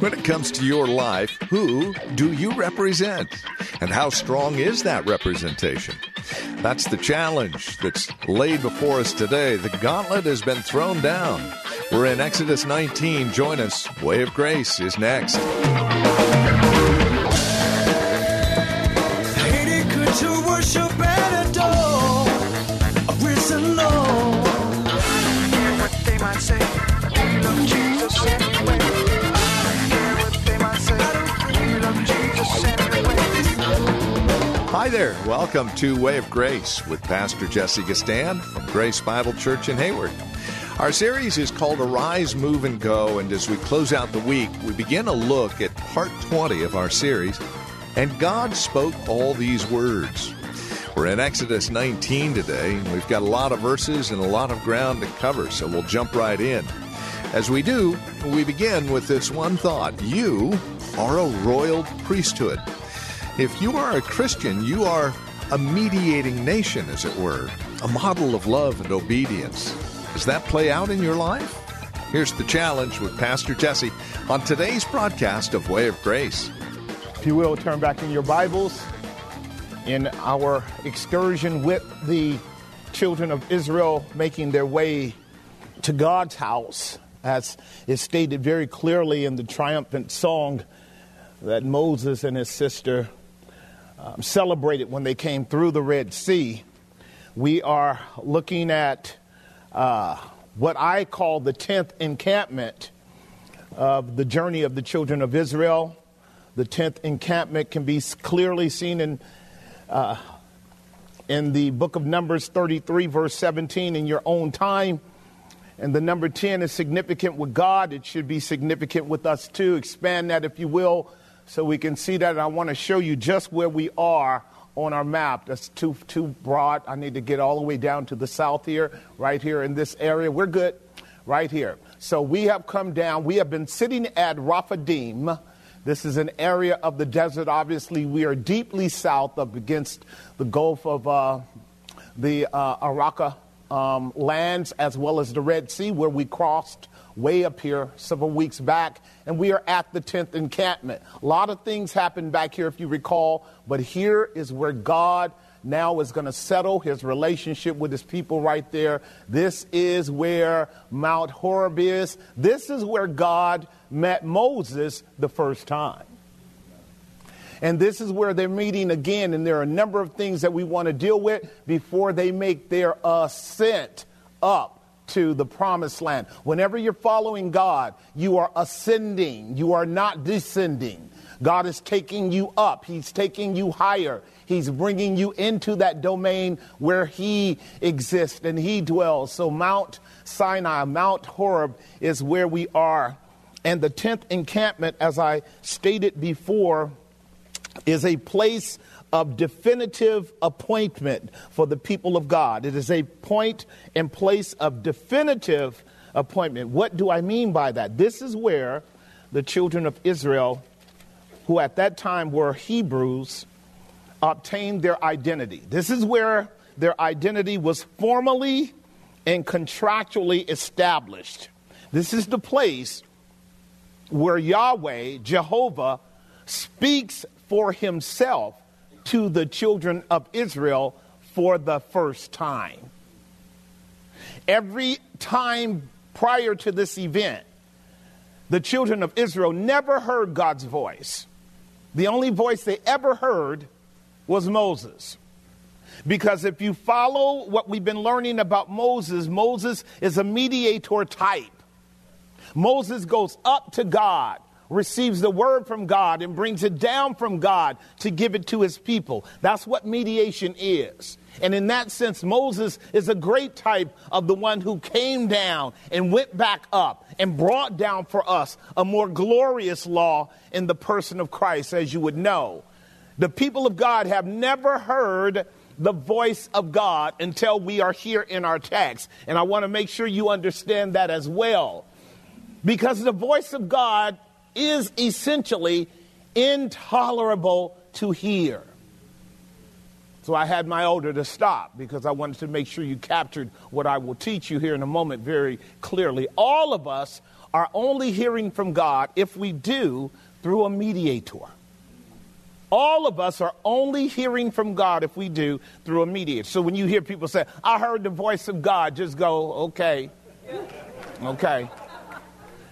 When it comes to your life, who do you represent? And how strong is that representation? That's the challenge that's laid before us today. The gauntlet has been thrown down. We're in Exodus 19. Join us. Way of Grace is next. Hi there. Welcome to Way of Grace with Pastor Jesse Gistand from Grace Bible Church in Hayward. Our series is called Arise, Move, and Go, and as we close out the week, we begin a look at part 20 of our series, and God spoke all these words. We're in Exodus 19 today, and we've got a lot of verses and a lot of ground to cover, so we'll jump right in. As we do, we begin with this one thought You are a royal priesthood. If you are a Christian, you are a mediating nation, as it were, a model of love and obedience. Does that play out in your life? Here's the challenge with Pastor Jesse on today's broadcast of Way of Grace. If you will, turn back in your Bibles in our excursion with the children of Israel making their way to God's house, as is stated very clearly in the triumphant song that Moses and his sister um, celebrated when they came through the Red Sea. We are looking at uh, what I call the 10th encampment of the journey of the children of Israel. The 10th encampment can be clearly seen in, uh, in the book of Numbers 33, verse 17, in your own time. And the number 10 is significant with God. It should be significant with us too. Expand that, if you will, so we can see that. And I want to show you just where we are on our map. That's too, too broad. I need to get all the way down to the south here, right here in this area. We're good right here. So we have come down. We have been sitting at Rephidim. This is an area of the desert. Obviously, we are deeply south up against the Gulf of uh, the uh, Araka um, lands as well as the Red Sea, where we crossed way up here several weeks back, and we are at the 10th encampment. A lot of things happened back here, if you recall, but here is where God now is going to settle his relationship with his people right there. This is where Mount Horeb is. This is where God met Moses the first time. And this is where they're meeting again, and there are a number of things that we want to deal with before they make their ascent up to the promised land. Whenever you're following God, you are ascending, you are not descending. God is taking you up, He's taking you higher. He's bringing you into that domain where He exists and He dwells. So, Mount Sinai, Mount Horeb is where we are. And the 10th encampment, as I stated before, is a place of definitive appointment for the people of God. It is a point and place of definitive appointment. What do I mean by that? This is where the children of Israel, who at that time were Hebrews, obtained their identity. This is where their identity was formally and contractually established. This is the place where Yahweh, Jehovah, speaks for himself to the children of Israel for the first time. Every time prior to this event, the children of Israel never heard God's voice. The only voice they ever heard was Moses. Because if you follow what we've been learning about Moses, Moses is a mediator type. Moses goes up to God receives the word from God and brings it down from God to give it to his people. That's what mediation is. And in that sense, Moses is a great type of the one who came down and went back up and brought down for us a more glorious law in the person of Christ, as you would know. The people of God have never heard the voice of God until we are here in our text. And I want to make sure you understand that as well. Because the voice of God is essentially intolerable to hear. So I had my older to stop because I wanted to make sure you captured what I will teach you here in a moment very clearly. All of us are only hearing from God if we do through a mediator. All of us are only hearing from God if we do through a mediator. So when you hear people say, I heard the voice of God, just go, okay. Okay.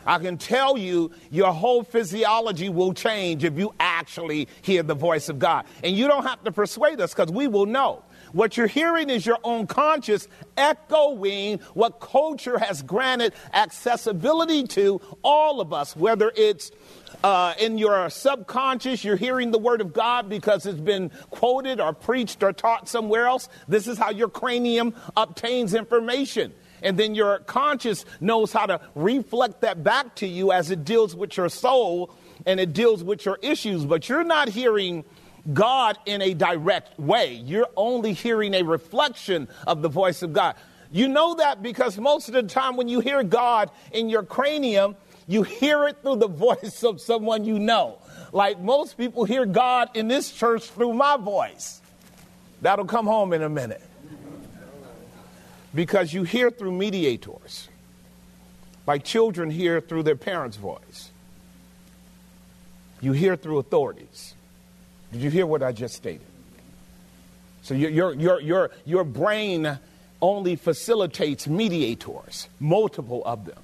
I can tell you your whole physiology will change if you actually hear the voice of God. And you don't have to persuade us because we will know. What you're hearing is your own conscious echoing what culture has granted accessibility to all of us, whether it's uh, in your subconscious, you're hearing the word of God because it's been quoted or preached or taught somewhere else. This is how your cranium obtains information. And then your conscious knows how to reflect that back to you as it deals with your soul and it deals with your issues. But you're not hearing God in a direct way, you're only hearing a reflection of the voice of God. You know that because most of the time when you hear God in your cranium, you hear it through the voice of someone you know. Like most people hear God in this church through my voice. That'll come home in a minute because you hear through mediators, like children hear through their parents' voice. You hear through authorities. Did you hear what I just stated? So your, your, your, your, your brain only facilitates mediators, multiple of them.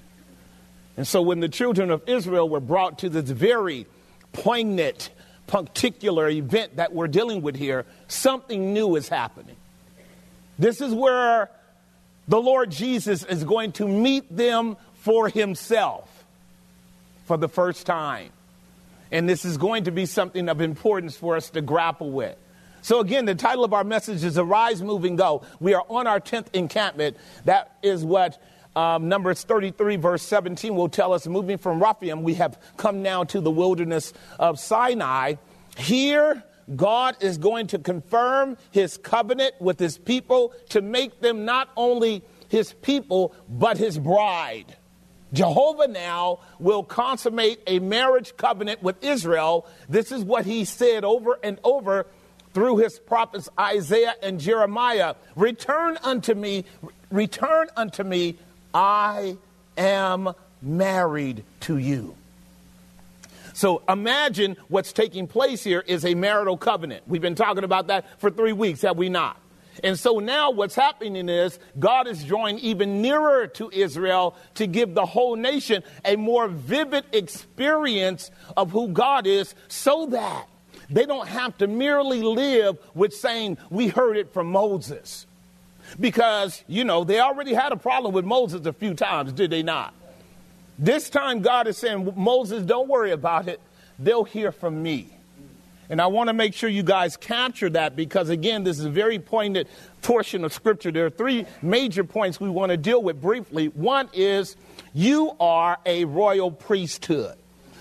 And so when the children of Israel were brought to this very poignant, particular event that we're dealing with here, something new is happening. This is where the Lord Jesus is going to meet them for himself for the first time. And this is going to be something of importance for us to grapple with. So, again, the title of our message is Arise, Move, and Go. We are on our 10th encampment. That is what um, Numbers 33, verse 17 will tell us. Moving from Rephidim, we have come now to the wilderness of Sinai. Here, God is going to confirm his covenant with his people to make them not only his people, but his bride. Jehovah now will consummate a marriage covenant with Israel. This is what he said over and over through his prophets Isaiah and Jeremiah Return unto me, return unto me, I am married to you. So imagine what's taking place here is a marital covenant. We've been talking about that for three weeks, have we not? And so now what's happening is God is drawing even nearer to Israel to give the whole nation a more vivid experience of who God is so that they don't have to merely live with saying, We heard it from Moses. Because, you know, they already had a problem with Moses a few times, did they not? This time, God is saying, Moses, don't worry about it. They'll hear from me. And I want to make sure you guys capture that because, again, this is a very poignant portion of Scripture. There are three major points we want to deal with briefly. One is, you are a royal priesthood.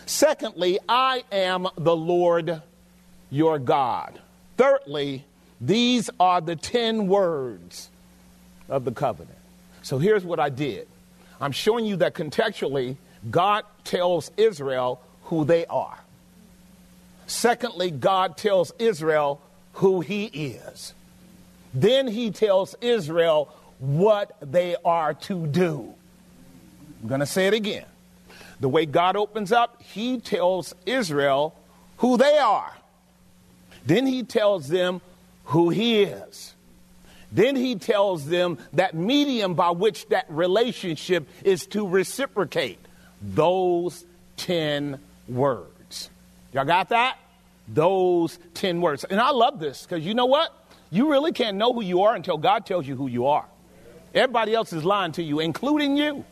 Secondly, I am the Lord your God. Thirdly, these are the 10 words of the covenant. So here's what I did I'm showing you that contextually, God tells Israel who they are. Secondly, God tells Israel who he is. Then he tells Israel what they are to do. I'm going to say it again. The way God opens up, he tells Israel who they are. Then he tells them who he is. Then he tells them that medium by which that relationship is to reciprocate those 10 words. Y'all got that? Those 10 words. And I love this because you know what? You really can't know who you are until God tells you who you are. Everybody else is lying to you, including you.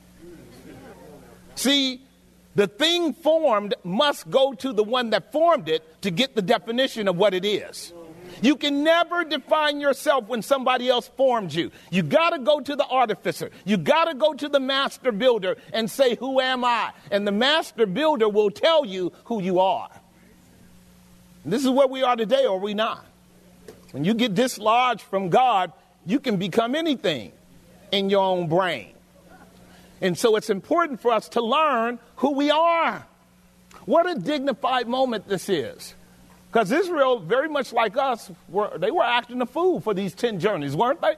See, the thing formed must go to the one that formed it to get the definition of what it is. You can never define yourself when somebody else formed you. You got to go to the artificer. You got to go to the master builder and say, Who am I? And the master builder will tell you who you are. And this is where we are today, or we not? When you get dislodged from God, you can become anything in your own brain. And so it's important for us to learn who we are. What a dignified moment this is. Because Israel, very much like us, were, they were acting a fool for these 10 journeys, weren't they?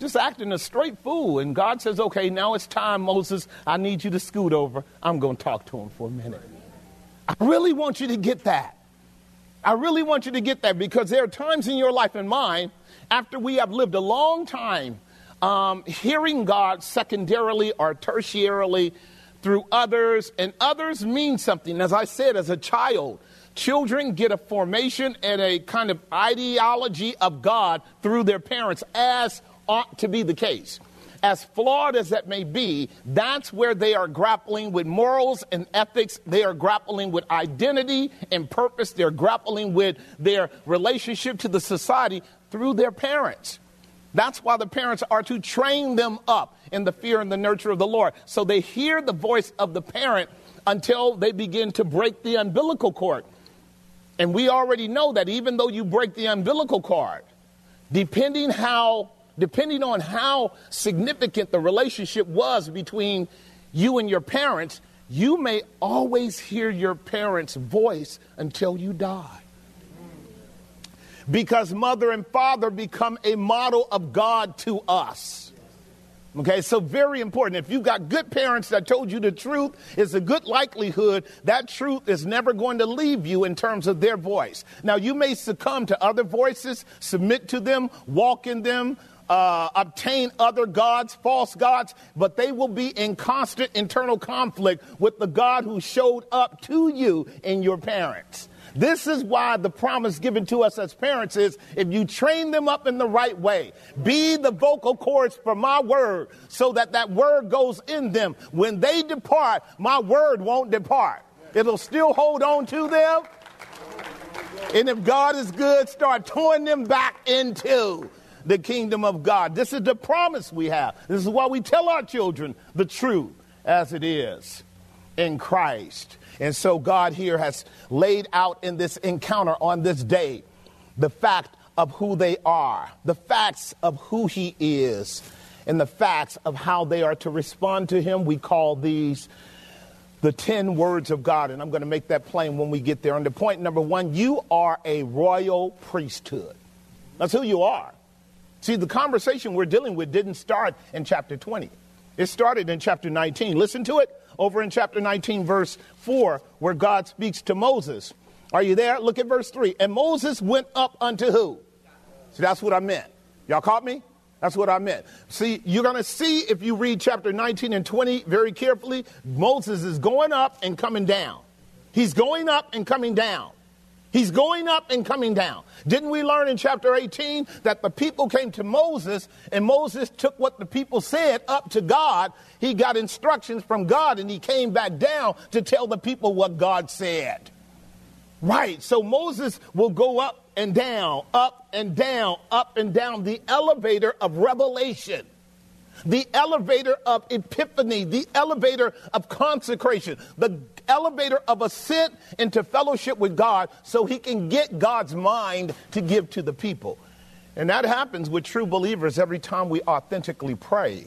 Just acting a straight fool. And God says, okay, now it's time, Moses. I need you to scoot over. I'm going to talk to him for a minute. I really want you to get that. I really want you to get that because there are times in your life and mine after we have lived a long time um, hearing God secondarily or tertiarily through others, and others mean something. As I said, as a child, children get a formation and a kind of ideology of God through their parents, as ought to be the case. As flawed as that may be, that's where they are grappling with morals and ethics. They are grappling with identity and purpose. They're grappling with their relationship to the society through their parents. That's why the parents are to train them up in the fear and the nurture of the Lord. So they hear the voice of the parent until they begin to break the umbilical cord. And we already know that even though you break the umbilical cord, depending how depending on how significant the relationship was between you and your parents, you may always hear your parents' voice until you die because mother and father become a model of God to us. Okay, so very important. If you've got good parents that told you the truth, it's a good likelihood that truth is never going to leave you in terms of their voice. Now, you may succumb to other voices, submit to them, walk in them, uh, obtain other gods, false gods, but they will be in constant internal conflict with the God who showed up to you in your parents. This is why the promise given to us as parents is if you train them up in the right way, be the vocal cords for my word so that that word goes in them. When they depart, my word won't depart. It'll still hold on to them. And if God is good, start towing them back into the kingdom of God. This is the promise we have. This is why we tell our children the truth as it is in Christ. And so God here has laid out in this encounter on this day the fact of who they are, the facts of who He is, and the facts of how they are to respond to Him. We call these the 10 words of God, and I'm going to make that plain when we get there. Under point number one, you are a royal priesthood. That's who you are. See, the conversation we're dealing with didn't start in chapter 20. It started in chapter 19. Listen to it over in chapter 19, verse 4, where God speaks to Moses. Are you there? Look at verse 3. And Moses went up unto who? See, that's what I meant. Y'all caught me? That's what I meant. See, you're going to see if you read chapter 19 and 20 very carefully, Moses is going up and coming down. He's going up and coming down. He's going up and coming down. Didn't we learn in chapter 18 that the people came to Moses and Moses took what the people said up to God? He got instructions from God and he came back down to tell the people what God said. Right, so Moses will go up and down, up and down, up and down the elevator of revelation the elevator of epiphany, the elevator of consecration, the elevator of ascent into fellowship with God so he can get God's mind to give to the people. And that happens with true believers every time we authentically pray.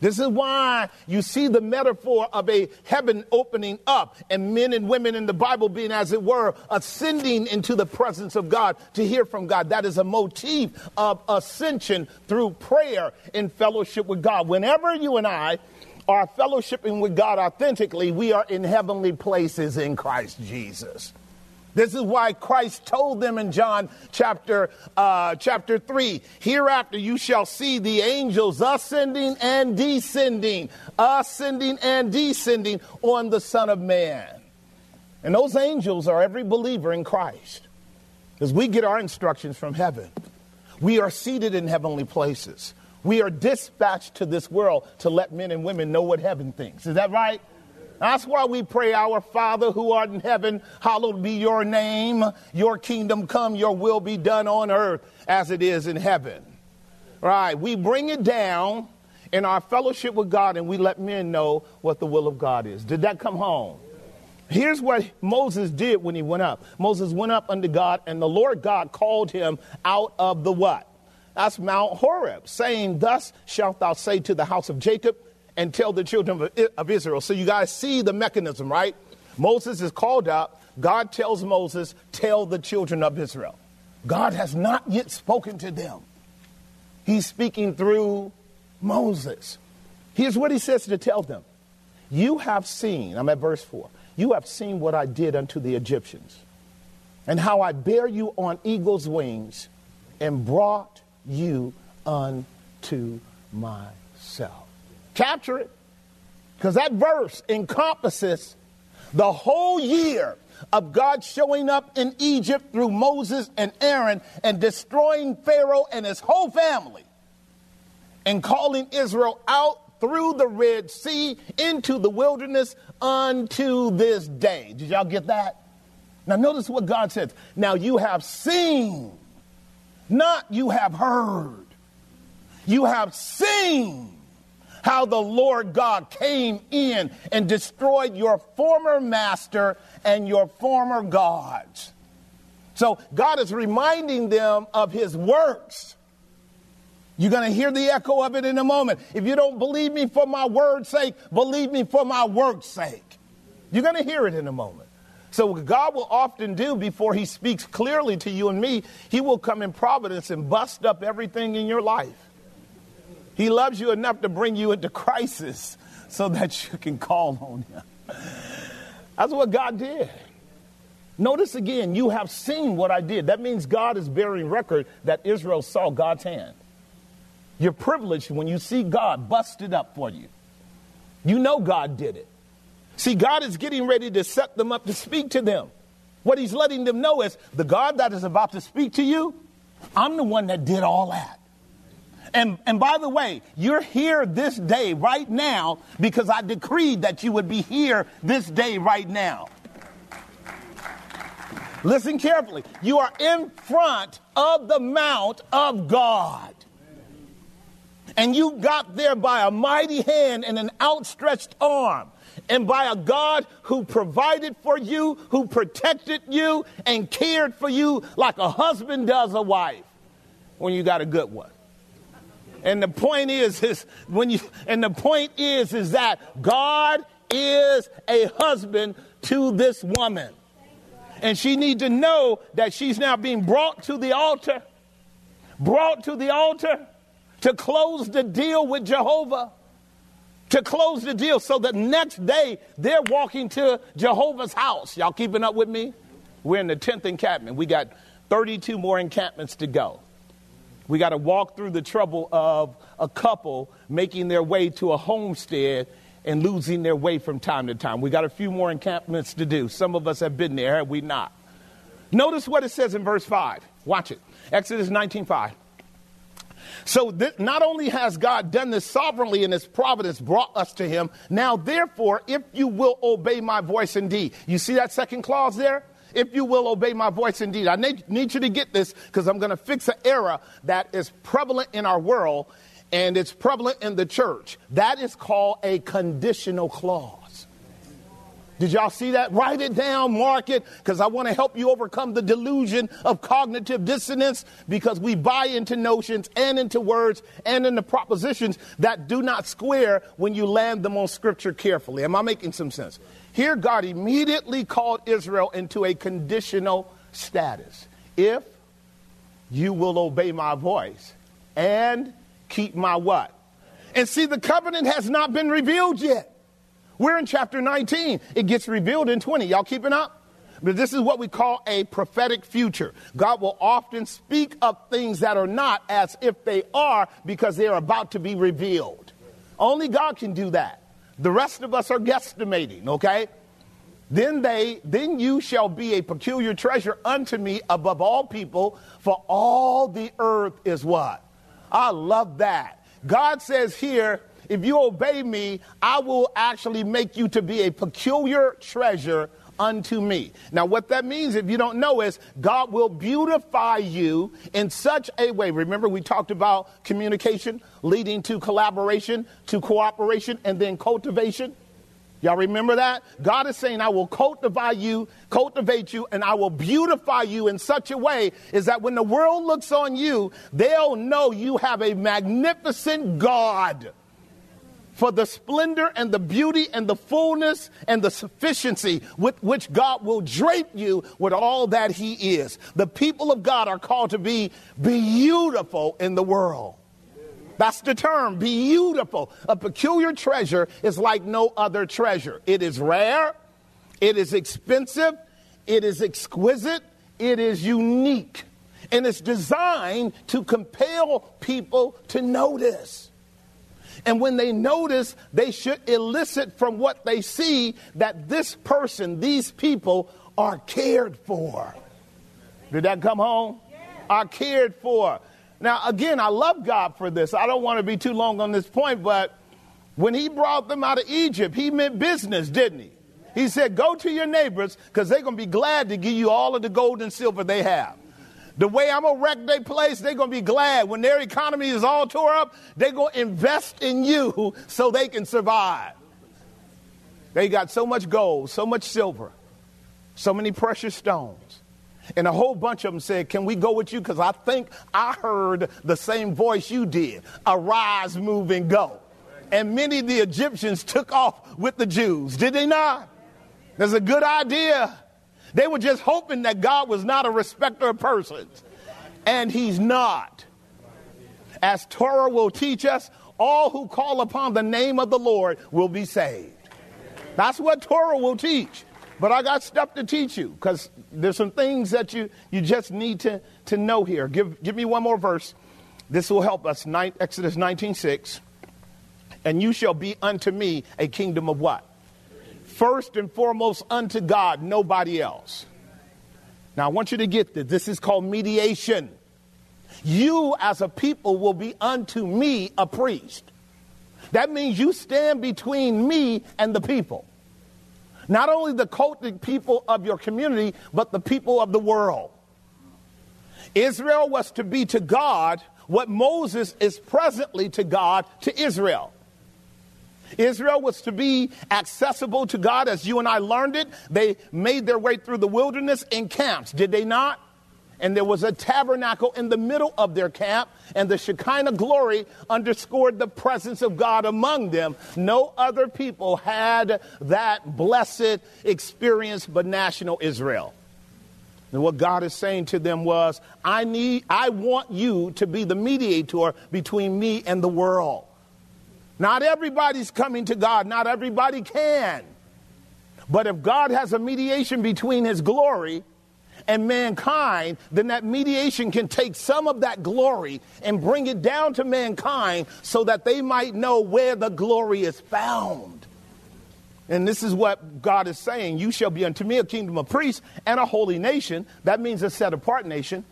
This is why you see the metaphor of a heaven opening up and men and women in the Bible being, as it were, ascending into the presence of God to hear from God. That is a motif of ascension through prayer in fellowship with God. Whenever you and I are fellowshipping with God authentically, we are in heavenly places in Christ Jesus. This is why Christ told them in John chapter, uh, chapter 3 Hereafter you shall see the angels ascending and descending, ascending and descending on the Son of Man. And those angels are every believer in Christ. because we get our instructions from heaven, we are seated in heavenly places. We are dispatched to this world to let men and women know what heaven thinks. Is that right? That's why we pray, Our Father who art in heaven, hallowed be your name. Your kingdom come, your will be done on earth as it is in heaven. Right? We bring it down in our fellowship with God and we let men know what the will of God is. Did that come home? Here's what Moses did when he went up. Moses went up unto God, and the Lord God called him out of the what? That's Mount Horeb, saying, Thus shalt thou say to the house of Jacob, and tell the children of Israel. So you guys see the mechanism, right? Moses is called up. God tells Moses, Tell the children of Israel. God has not yet spoken to them. He's speaking through Moses. Here's what he says to tell them You have seen, I'm at verse 4, you have seen what I did unto the Egyptians, and how I bear you on eagle's wings and brought you unto myself. Capture it. Because that verse encompasses the whole year of God showing up in Egypt through Moses and Aaron and destroying Pharaoh and his whole family and calling Israel out through the Red Sea into the wilderness unto this day. Did y'all get that? Now, notice what God says. Now, you have seen, not you have heard. You have seen how the Lord God came in and destroyed your former master and your former gods. So God is reminding them of his works. You're going to hear the echo of it in a moment. If you don't believe me for my word's sake, believe me for my work's sake. You're going to hear it in a moment. So, God will often do before He speaks clearly to you and me, He will come in providence and bust up everything in your life. He loves you enough to bring you into crisis so that you can call on Him. That's what God did. Notice again, you have seen what I did. That means God is bearing record that Israel saw God's hand. You're privileged when you see God busted up for you. You know God did it. See, God is getting ready to set them up to speak to them. What He's letting them know is the God that is about to speak to you, I'm the one that did all that. And, and by the way, you're here this day right now because I decreed that you would be here this day right now. Listen carefully. You are in front of the mount of God. And you got there by a mighty hand and an outstretched arm, and by a God who provided for you, who protected you, and cared for you like a husband does a wife when you got a good one. And the point is, is when you and the point is is that God is a husband to this woman. And she needs to know that she's now being brought to the altar, brought to the altar to close the deal with Jehovah. To close the deal so that next day they're walking to Jehovah's house. Y'all keeping up with me? We're in the 10th encampment. We got 32 more encampments to go. We got to walk through the trouble of a couple making their way to a homestead and losing their way from time to time. We got a few more encampments to do. Some of us have been there, have we not? Notice what it says in verse 5. Watch it. Exodus 19:5. So th- not only has God done this sovereignly in his providence brought us to him, now therefore if you will obey my voice indeed. You see that second clause there? If you will obey my voice indeed. I need, need you to get this because I'm going to fix an error that is prevalent in our world and it's prevalent in the church. That is called a conditional clause. Did y'all see that? Write it down, mark it, because I want to help you overcome the delusion of cognitive dissonance because we buy into notions and into words and into propositions that do not square when you land them on scripture carefully. Am I making some sense? Here, God immediately called Israel into a conditional status. If you will obey my voice and keep my what? And see, the covenant has not been revealed yet. We're in chapter 19. It gets revealed in 20. Y'all keeping up? But this is what we call a prophetic future. God will often speak of things that are not as if they are because they are about to be revealed. Only God can do that. The rest of us are guesstimating, okay? Then they then you shall be a peculiar treasure unto me above all people, for all the earth is what? I love that. God says here, if you obey me, I will actually make you to be a peculiar treasure unto me. Now, what that means, if you don't know, is God will beautify you in such a way. Remember, we talked about communication leading to collaboration, to cooperation, and then cultivation. Y'all remember that? God is saying, I will cultivate you, cultivate you, and I will beautify you in such a way is that when the world looks on you, they'll know you have a magnificent God for the splendor and the beauty and the fullness and the sufficiency with which God will drape you with all that He is. The people of God are called to be beautiful in the world. That's the term, beautiful. A peculiar treasure is like no other treasure. It is rare, it is expensive, it is exquisite, it is unique, and it's designed to compel people to notice. And when they notice, they should elicit from what they see that this person, these people, are cared for. Did that come home? Are cared for. Now, again, I love God for this. I don't want to be too long on this point, but when He brought them out of Egypt, He meant business, didn't He? He said, Go to your neighbors because they're going to be glad to give you all of the gold and silver they have. The way I'm going to wreck their place, they're going to be glad. When their economy is all tore up, they're going to invest in you so they can survive. They got so much gold, so much silver, so many precious stones. And a whole bunch of them said, Can we go with you? Because I think I heard the same voice you did arise, move, and go. And many of the Egyptians took off with the Jews, did they not? That's a good idea. They were just hoping that God was not a respecter of persons. And He's not. As Torah will teach us, all who call upon the name of the Lord will be saved. That's what Torah will teach. But I got stuff to teach you because there's some things that you, you just need to, to know here. Give, give me one more verse. This will help us. Exodus 19 6. And you shall be unto me a kingdom of what? First and foremost unto God, nobody else. Now, I want you to get this. This is called mediation. You, as a people, will be unto me a priest. That means you stand between me and the people. Not only the cultic people of your community, but the people of the world. Israel was to be to God what Moses is presently to God to Israel. Israel was to be accessible to God as you and I learned it. They made their way through the wilderness in camps, did they not? And there was a tabernacle in the middle of their camp, and the Shekinah glory underscored the presence of God among them. No other people had that blessed experience but national Israel. And what God is saying to them was, I need, I want you to be the mediator between me and the world. Not everybody's coming to God, not everybody can. But if God has a mediation between his glory and mankind, then that mediation can take some of that glory and bring it down to mankind so that they might know where the glory is found. And this is what God is saying You shall be unto me a kingdom of priests and a holy nation. That means a set apart nation.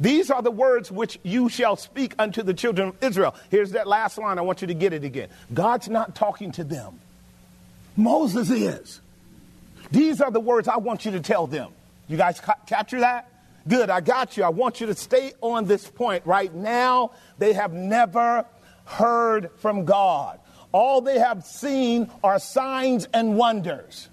These are the words which you shall speak unto the children of Israel. Here's that last line. I want you to get it again. God's not talking to them, Moses is. These are the words I want you to tell them. You guys ca- capture that? Good, I got you. I want you to stay on this point. Right now, they have never heard from God. All they have seen are signs and wonders.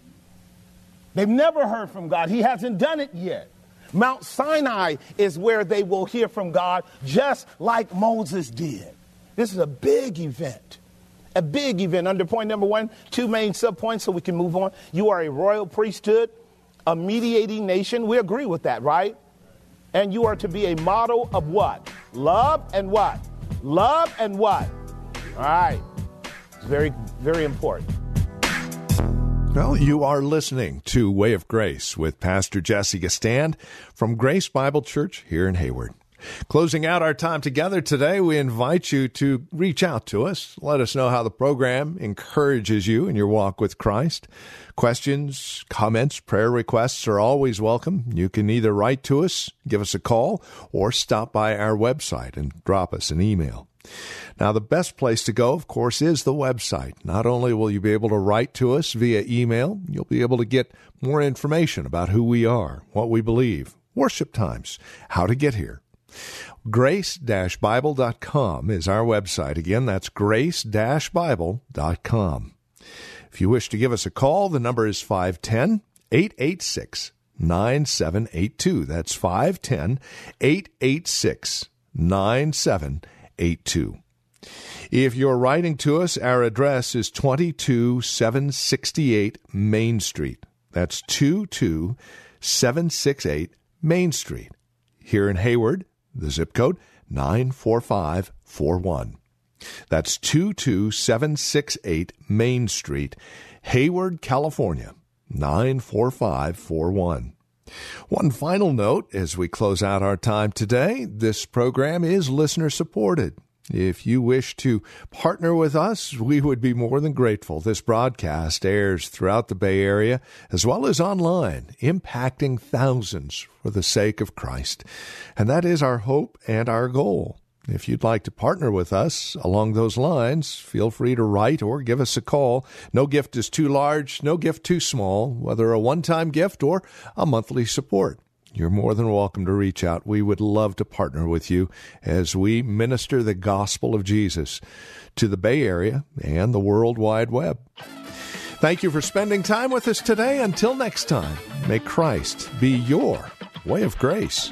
They've never heard from God. He hasn't done it yet. Mount Sinai is where they will hear from God, just like Moses did. This is a big event. A big event. Under point number one, two main subpoints so we can move on. You are a royal priesthood, a mediating nation. We agree with that, right? And you are to be a model of what? Love and what? Love and what? All right. It's very, very important. Well, you are listening to Way of Grace with Pastor Jesse Gistand from Grace Bible Church here in Hayward. Closing out our time together today, we invite you to reach out to us. Let us know how the program encourages you in your walk with Christ. Questions, comments, prayer requests are always welcome. You can either write to us, give us a call, or stop by our website and drop us an email. Now, the best place to go, of course, is the website. Not only will you be able to write to us via email, you'll be able to get more information about who we are, what we believe, worship times, how to get here. Grace-Bible.com is our website. Again, that's grace-bible.com. If you wish to give us a call, the number is 510 886 9782. That's 510 886 9782. If you're writing to us, our address is 22768 Main Street. That's 22768 Main Street. Here in Hayward, the zip code 94541. That's 22768 Main Street, Hayward, California 94541. One final note as we close out our time today this program is listener supported. If you wish to partner with us, we would be more than grateful. This broadcast airs throughout the Bay Area as well as online, impacting thousands for the sake of Christ. And that is our hope and our goal. If you'd like to partner with us along those lines, feel free to write or give us a call. No gift is too large, no gift too small, whether a one time gift or a monthly support. You're more than welcome to reach out. We would love to partner with you as we minister the gospel of Jesus to the Bay Area and the World Wide Web. Thank you for spending time with us today. Until next time, may Christ be your way of grace